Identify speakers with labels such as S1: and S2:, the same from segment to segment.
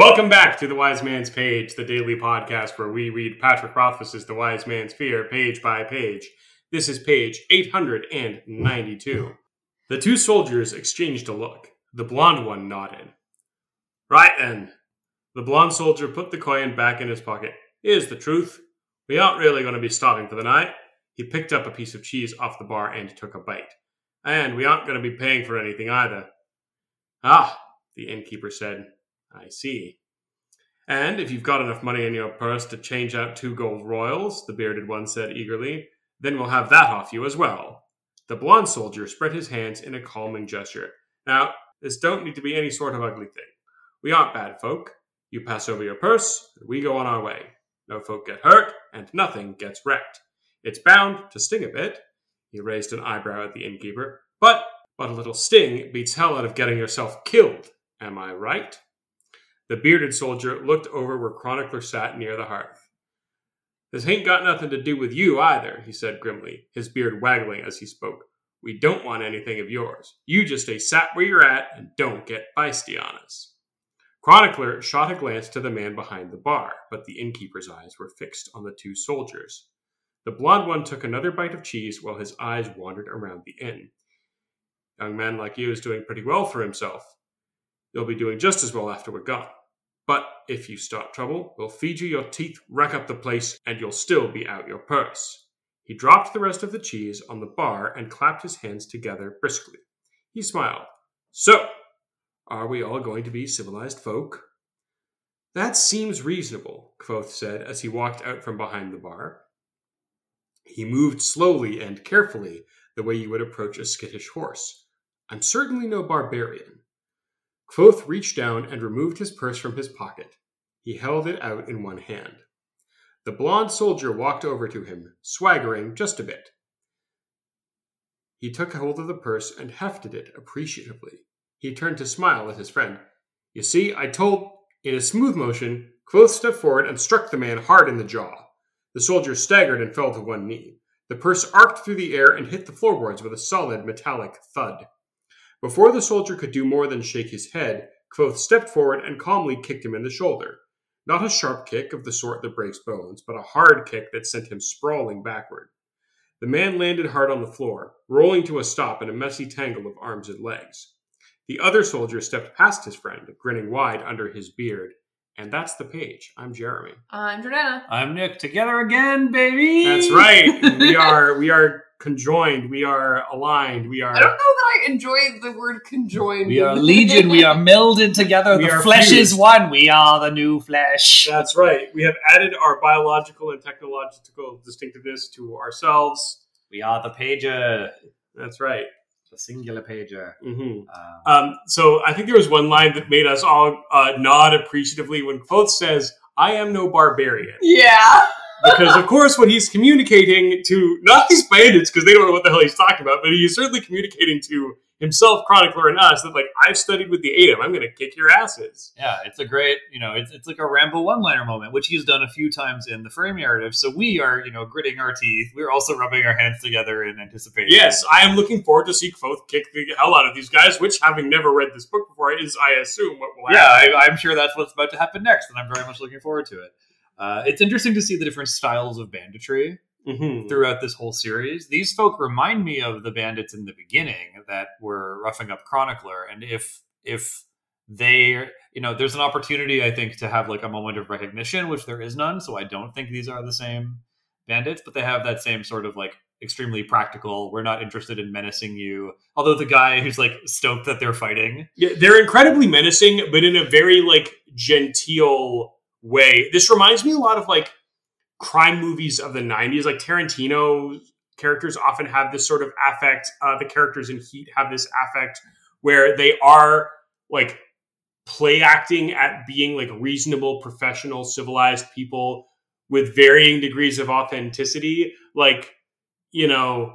S1: Welcome back to the Wise Man's Page, the daily podcast where we read Patrick Rothfuss's The Wise Man's Fear page by page. This is page 892. The two soldiers exchanged a look. The blond one nodded. Right then. The blond soldier put the coin back in his pocket. Here's the truth. We aren't really going to be stopping for the night. He picked up a piece of cheese off the bar and took a bite. And we aren't going to be paying for anything either. Ah, the innkeeper said. I see. And if you've got enough money in your purse to change out two gold royals, the bearded one said eagerly, then we'll have that off you as well. The blond soldier spread his hands in a calming gesture. Now, this don't need to be any sort of ugly thing. We aren't bad folk. You pass over your purse, and we go on our way. No folk get hurt, and nothing gets wrecked. It's bound to sting a bit. He raised an eyebrow at the innkeeper. But, but a little sting beats hell out of getting yourself killed. Am I right? The bearded soldier looked over where Chronicler sat near the hearth. This ain't got nothing to do with you either, he said grimly, his beard waggling as he spoke. We don't want anything of yours. You just stay sat where you're at and don't get feisty on us. Chronicler shot a glance to the man behind the bar, but the innkeeper's eyes were fixed on the two soldiers. The blond one took another bite of cheese while his eyes wandered around the inn. Young man like you is doing pretty well for himself. You'll be doing just as well after we're gone. But if you start trouble, we'll feed you your teeth, rack up the place, and you'll still be out your purse. He dropped the rest of the cheese on the bar and clapped his hands together briskly. He smiled. So, are we all going to be civilized folk? That seems reasonable, Kvothe said as he walked out from behind the bar. He moved slowly and carefully, the way you would approach a skittish horse. I'm certainly no barbarian. Kvothe reached down and removed his purse from his pocket. He held it out in one hand. The blond soldier walked over to him, swaggering just a bit. He took hold of the purse and hefted it appreciatively. He turned to smile at his friend. You see, I told. In a smooth motion, Kvothe stepped forward and struck the man hard in the jaw. The soldier staggered and fell to one knee. The purse arced through the air and hit the floorboards with a solid metallic thud. Before the soldier could do more than shake his head, Kvothe stepped forward and calmly kicked him in the shoulder. Not a sharp kick of the sort that breaks bones, but a hard kick that sent him sprawling backward. The man landed hard on the floor, rolling to a stop in a messy tangle of arms and legs. The other soldier stepped past his friend, grinning wide under his beard. And that's the page. I'm Jeremy.
S2: I'm Jordana.
S3: I'm Nick. Together again, baby.
S1: That's right. we are we are conjoined. We are aligned. We are.
S2: I don't know that I enjoy the word conjoined.
S3: We are legion. We are melded together.
S1: We
S3: the flesh
S1: fused.
S3: is one. We are the new flesh.
S1: That's right. We have added our biological and technological distinctiveness to ourselves.
S3: We are the pager.
S1: That's right.
S3: The singular pager.
S1: hmm
S3: Um,
S1: Um, so I think there was one line that made us all uh, nod appreciatively when Kvothe says, "I am no barbarian,"
S2: Yeah.
S1: Because of course what he's communicating to not these bandits because they don't know what the hell he's talking about, but he's certainly communicating to himself, chronicler, and us that like I've studied with the Adem. I'm going to kick your asses.
S3: yeah, it's a great, you know, it's, it's like a Rambo one-liner moment, which he's done a few times in the frame narrative. So we are, you know, gritting our teeth. We're also rubbing our hands together in anticipation.
S1: Yes, I am looking forward to see Kvothe kick the hell out of these guys, which, having never read this book before, is, I assume, what will
S3: yeah,
S1: happen.
S3: I, I'm sure that's what's about to happen next, and I'm very much looking forward to it. Uh, it's interesting to see the different styles of banditry
S1: Mhm.
S3: throughout this whole series. These folk remind me of the bandits in the beginning that were roughing up Chronicler, and if if they, you know, there's an opportunity I think to have like a moment of recognition, which there is none. So I don't think these are the same bandits, but they have that same sort of like extremely practical. We're not interested in menacing you. Although the guy who's like stoked that they're fighting,
S1: Yeah, they're incredibly menacing, but in a very like genteel way. This reminds me a lot of like crime movies of the '90s. Like Tarantino characters often have this sort of affect. Uh, the characters in Heat have this affect where they are like play acting at being like reasonable, professional, civilized people with varying degrees of authenticity. Like you know,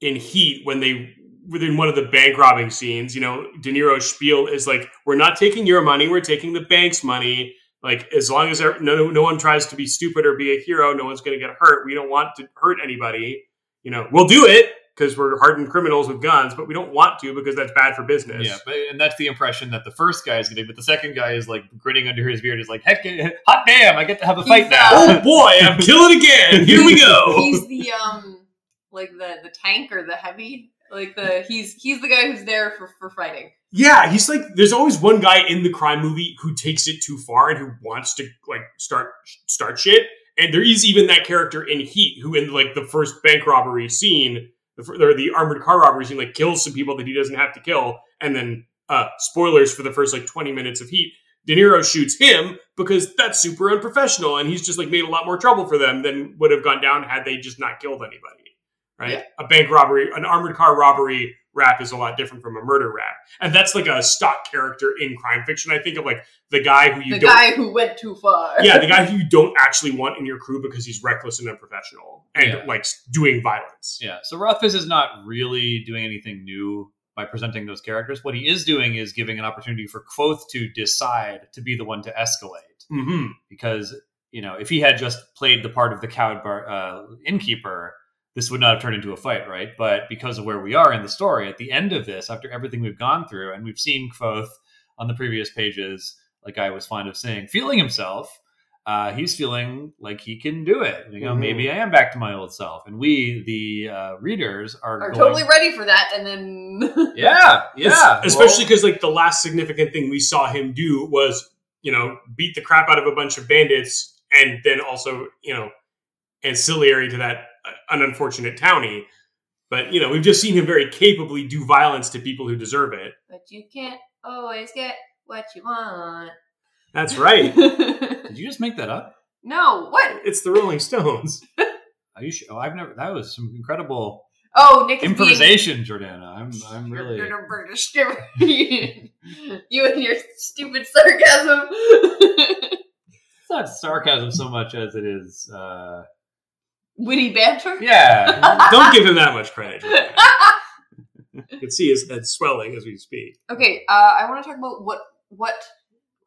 S1: in Heat when they within one of the bank robbing scenes, you know, De Niro's spiel is like, "We're not taking your money; we're taking the bank's money." Like, as long as there- no no one tries to be stupid or be a hero, no one's going to get hurt. We don't want to hurt anybody. You know, we'll do it because we're hardened criminals with guns, but we don't want to because that's bad for business.
S3: Yeah, but and that's the impression that the first guy is getting, but the second guy is like grinning under his beard, is like, "Heck, hot damn! I get to have a fight
S2: He's,
S3: now."
S2: uh,
S1: Oh boy, I'm killing again. Here we go.
S2: He's the um like the the tank or the heavy like the he's he's the guy who's there for for fighting.
S1: Yeah, he's like there's always one guy in the crime movie who takes it too far and who wants to like start start shit. And there is even that character in Heat who in like the first bank robbery scene, or the armored car robbery scene, like kills some people that he doesn't have to kill. And then uh spoilers for the first like 20 minutes of Heat, De Niro shoots him because that's super unprofessional and he's just like made a lot more trouble for them than would have gone down had they just not killed anybody. Right?
S2: Yeah.
S1: A bank robbery, an armored car robbery rap is a lot different from a murder rap. And that's like a stock character in crime fiction. I think of like the guy who you
S2: the
S1: don't
S2: guy who went too far.
S1: Yeah, the guy who you don't actually want in your crew because he's reckless and unprofessional and
S3: Yeah.
S1: like doing violence.
S3: Yeah, so Rothfuss is not really doing anything new by presenting those characters. What he is doing is giving an opportunity for Kvothe to decide to be the one to escalate.
S1: Mm-hmm.
S3: Because you know, if he had just played the part of the coward bar, uh, innkeeper, this would not have turned into a fight, right? But because of where we are in the story, at the end of this, after everything we've gone through, and we've seen Kvothe on the previous pages, like I was fond of saying, feeling himself. Uh, he's feeling like he can do it. You know,
S1: Mhm.
S3: maybe I am back to my old self, and we, the uh, readers, are,
S2: Are
S3: going,
S2: totally ready for that, and then
S3: yeah, yeah.
S1: Especially
S3: Well,
S1: because like the last significant thing we saw him do was, you know, beat the crap out of a bunch of bandits and then also, you know, ancillary to that an unfortunate townie. But you know, we've just seen him very capably do violence to people who deserve it.
S2: but you can't always get what you want.
S1: That's right.
S3: did you just make that up?
S2: no, what?
S1: it's the Rolling Stones.
S3: Are you sure? Oh, I've never. That was some incredible
S2: Oh, Nick is
S3: improvisation, Jordana. I'm, I'm
S2: being-
S3: really.
S2: you and your stupid sarcasm.
S3: It's not sarcasm so much as it is. Uh,
S2: Witty banter.
S3: yeah,
S1: Don't give him that much credit. You can see his head swelling as we speak.
S2: Okay, uh, I want to talk about what what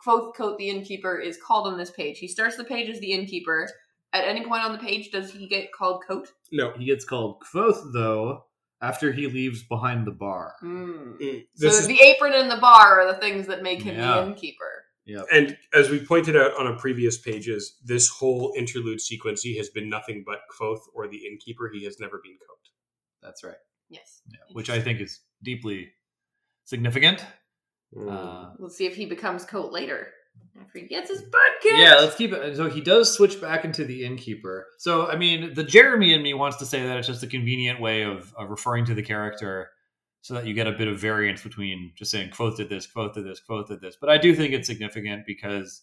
S2: Kvothe Kote the innkeeper is called on this page. He starts the page as the innkeeper. At any point on the page, does he get called Kote?
S1: No,
S3: he gets called Kvothe though after he leaves behind the bar.
S2: Mm.
S1: Mm,
S2: So
S1: is,
S2: the apron and the bar are the things that make him
S3: Yeah.
S2: the innkeeper.
S3: Yep.
S1: and as we pointed out on our previous pages, this whole interlude sequence, he has been nothing but Kvothe or the innkeeper. He has never been Kote.
S3: That's right.
S2: Yes.
S3: Yeah, which I think is deeply significant.
S1: Mm.
S3: Uh,
S2: We'll see if he becomes Kote later after he gets his butt kicked.
S3: yeah, let's keep it. So he does switch back into the innkeeper. So I mean, the Jeremy in me wants to say that it's just a convenient way of, of referring to the character, so that you get a bit of variance between just saying "Kvothe did this," "Kvothe did this," "Kvothe did this." But I do think it's significant because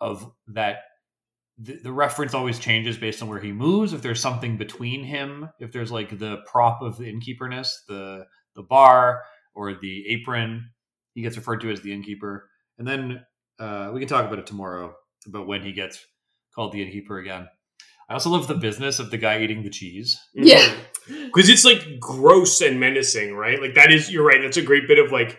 S3: of that. The, the reference always changes based on where he moves. If there's something between him, if there's like the prop of the innkeeperness, the the bar or the apron, he gets referred to as the innkeeper. And then uh, we can talk about it tomorrow about when he gets called the innkeeper again. I also love the business of the guy eating the cheese.
S2: Yeah. Mm-hmm.
S1: because it's like gross and menacing, right? Like that is you're right. That's a great bit of like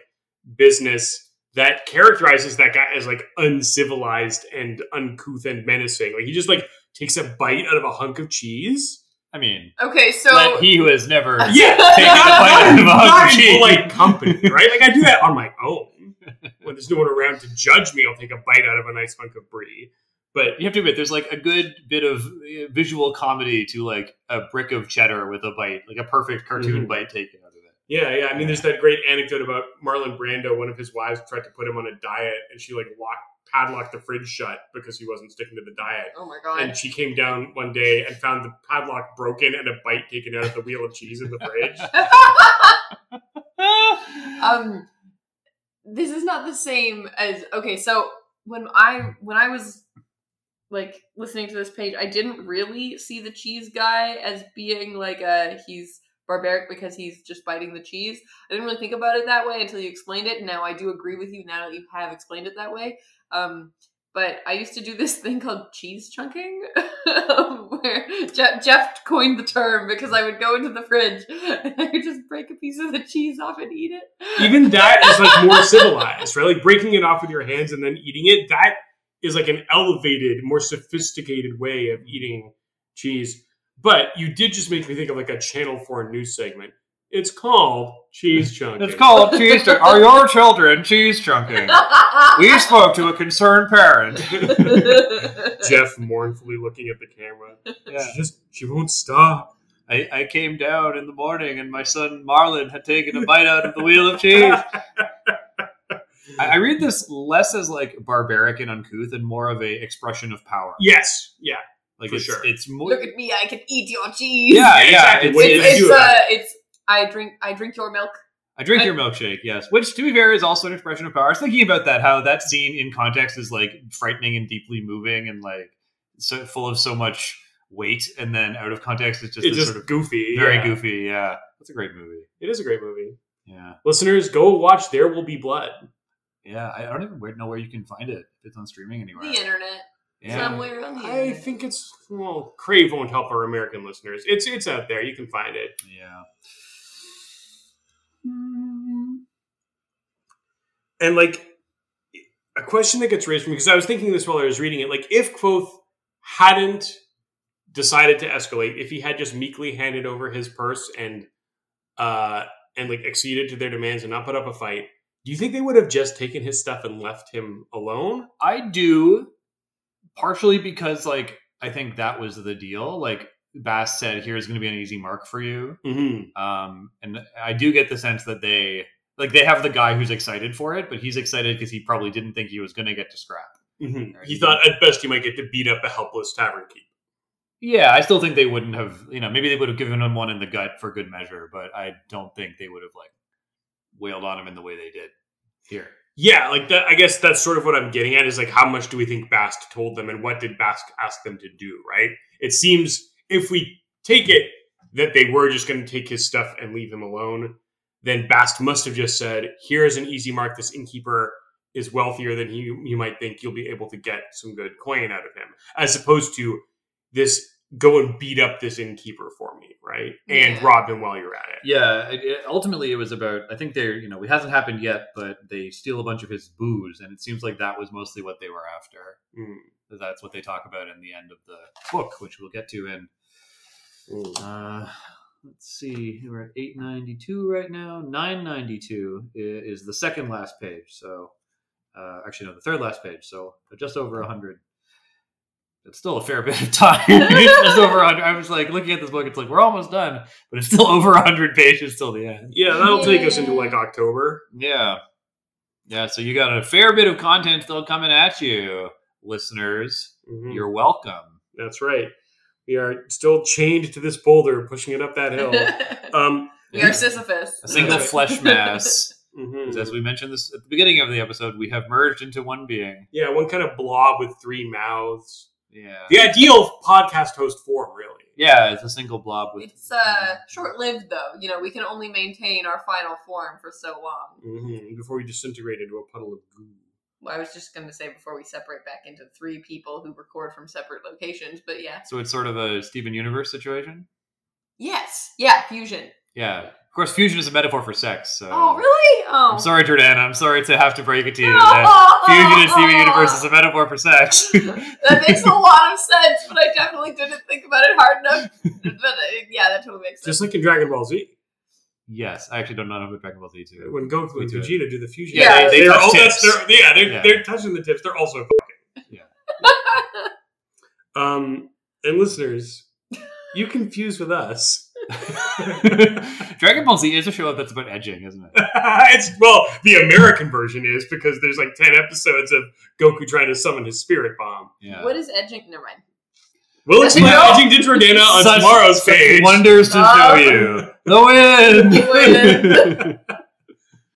S1: business that characterizes that guy as like uncivilized and uncouth and menacing. Like he just like takes a bite out of a hunk of cheese.
S3: I mean,
S2: Okay, so
S3: let he who has never
S1: Yeah,
S3: taken a bite out of a hunk of cheese.
S1: polite company, right? Like I do that on my own when there's no one around to judge me. I'll take a bite out of a nice hunk of brie. But
S3: You have to admit, there's like a good bit of uh, visual comedy to like a brick of cheddar with a bite, like a perfect cartoon
S1: Mhm.
S3: bite taken out of it.
S1: Yeah, yeah. I mean, there's that great anecdote about Marlon Brando. One of his wives tried to put him on a diet, and she like locked, padlocked the fridge shut because he wasn't sticking to the diet.
S2: Oh my god.
S1: And she came down one day and found the padlock broken and a bite taken out of the wheel of cheese in the fridge.
S2: um this is not the same as okay so when i when i was like listening to this page i didn't really see the cheese guy as being like a he's barbaric because he's just biting the cheese i didn't really think about it that way until you explained it now i do agree with you now that you have explained it that way um but I used to do this thing called cheese chunking, where Jeff, Jeff coined the term because I would go into the fridge and I would just break a piece of the cheese off and eat it.
S1: Even that is like more civilized, right? Like breaking it off with your hands and then eating it. That is like an elevated, more sophisticated way of eating cheese. But you did just make me think of like a Channel 4 news segment. It's called Cheese Chunking.
S3: It's called cheese. Chunk- Are your children cheese chunking? We spoke to a concerned parent.
S1: Jeff mournfully looking at the camera.
S3: Yeah.
S1: She just, she won't stop.
S3: I, I came down in the morning and my son Marlon had taken a bite out of the wheel of cheese. I, I read this less as like barbaric and uncouth and more of a expression of power.
S1: Yes. Yeah.
S3: like
S1: for
S3: it's,
S1: sure.
S3: it's more.
S2: Look at me, I can eat your cheese.
S3: yeah, yeah.
S1: exactly.
S3: It's,
S1: What do you
S2: It's, it's uh, it's I drink I drink your milk.
S3: I drink
S2: I-
S3: your milkshake, yes. Which, to be fair, is also an expression of power. I was thinking about that, how that scene in context is like frightening and deeply moving and like so full of so much weight, and then out of context, it's just
S1: it's
S3: this
S1: just
S3: sort of
S1: goofy.
S3: very
S1: yeah.
S3: goofy. Yeah, that's a great movie.
S1: It is a great movie.
S3: Yeah,
S1: Listeners, go watch There Will Be Blood.
S3: Yeah. I don't even know where you can find it. If it's on streaming anywhere.
S2: The internet.
S3: yeah.
S2: Somewhere on the
S1: I
S2: internet.
S1: think it's well, Crave won't help our American listeners. It's it's out there. You can find it.
S3: Yeah.
S1: And like a question that gets raised for me because I was thinking this while I was reading it. Like if Kvothe hadn't decided to escalate, if he had just meekly handed over his purse and uh and like acceded to their demands and not put up a fight, do you think they would have just taken his stuff and left him alone?
S3: I do, partially because like I think that was the deal. Like Bast said, here's going to be an easy mark for you.
S1: Mm-hmm.
S3: Um, and I do get the sense that they like they have the guy who's excited for it, but he's excited because he probably didn't think he was going to get to scrap.
S1: Mm-hmm.
S3: Right.
S1: He thought at best he might get to beat up a helpless tavern keep.
S3: Yeah, I still think they wouldn't have. You know, maybe they would have given him one in the gut for good measure, but I don't think they would have like wailed on him in the way they did here.
S1: Yeah, like that. I guess that's sort of what I'm getting at is like how much do we think Bast told them, and what did Bast ask them to do? Right? It seems if we take it that they were just going to take his stuff and leave him alone, then Bast must have just said, "Here is an easy mark. This innkeeper is wealthier than you you might think. You'll be able to get some good coin out of him," as opposed to this go and beat up this innkeeper for me, right? And
S2: Yeah.
S1: rob him while you're at it.
S3: Yeah, it, it- ultimately it was about. I think they're you know it hasn't happened yet, but they steal a bunch of his booze, and it seems like that was mostly what they were after.
S1: Mm,
S3: That's what they talk about in the end of the book, which we'll get to in
S1: mm.
S3: Uh, let's see. We're at 892 right now. 992 is the second last page. So, uh, actually, no, the third last page. So, just over 100. It's still a fair bit of time. it's over 100. I was like looking at this book, it's like we're almost done, but it's still over 100 pages till the end.
S1: Yeah, that'll take us into like October.
S3: Yeah. Yeah, so you got a fair bit of content still coming at you, listeners.
S1: Mhm.
S3: You're welcome.
S1: That's right. We are still chained to this boulder, pushing it up that hill. Um,
S2: we are Sisyphus.
S3: A single flesh mass.
S1: mhm.
S3: As we mentioned this at the beginning of the episode, we have merged into one being.
S1: Yeah, one kind of blob with three mouths.
S3: Yeah.
S1: The ideal podcast host form, really.
S3: Yeah, it's a single blob with.
S2: It's uh short-lived though. You know, we can only maintain our final form for so long.
S1: hmm Before we disintegrate into a puddle of goo.
S2: Well, I was just going to say before we separate back into three people who record from separate locations, but yeah.
S3: So it's sort of a Steven Universe situation.
S2: Yes. Yeah, fusion.
S3: Yeah. Of course, fusion is a metaphor for sex. So.
S2: Oh, really? Oh.
S3: I'm sorry, Jordana. I'm sorry to have to break it to you that fusion in Steven Universe is a metaphor for sex.
S2: that makes a lot of sense, but I definitely didn't think about it hard enough. But uh, yeah, that totally makes sense.
S1: Just like in Dragon Ball Z,
S3: yes, I actually don't know about Dragon Ball Z too.
S1: when Goku and
S3: We do it.
S1: Vegeta do the fusion.
S2: Yeah,
S3: they- they
S1: they're
S3: touch
S1: all,
S3: tips.
S1: they're, yeah, they're,
S3: Yeah.
S1: they're touching the tips. They're also fucking.
S3: Yeah.
S1: Um, and listeners, you confuse with us.
S3: Dragon Ball Z is a show that's about edging, isn't it?
S1: it's well, the American version is because there's like ten episodes of Goku trying to summon his spirit bomb.
S3: Yeah.
S2: What is edging? Never mind.
S1: We'll explain
S2: No.
S1: edging to Jordana on
S3: Such-
S1: tomorrow's
S3: such
S1: page.
S3: Wonders to show ah. you. The win.
S2: The win.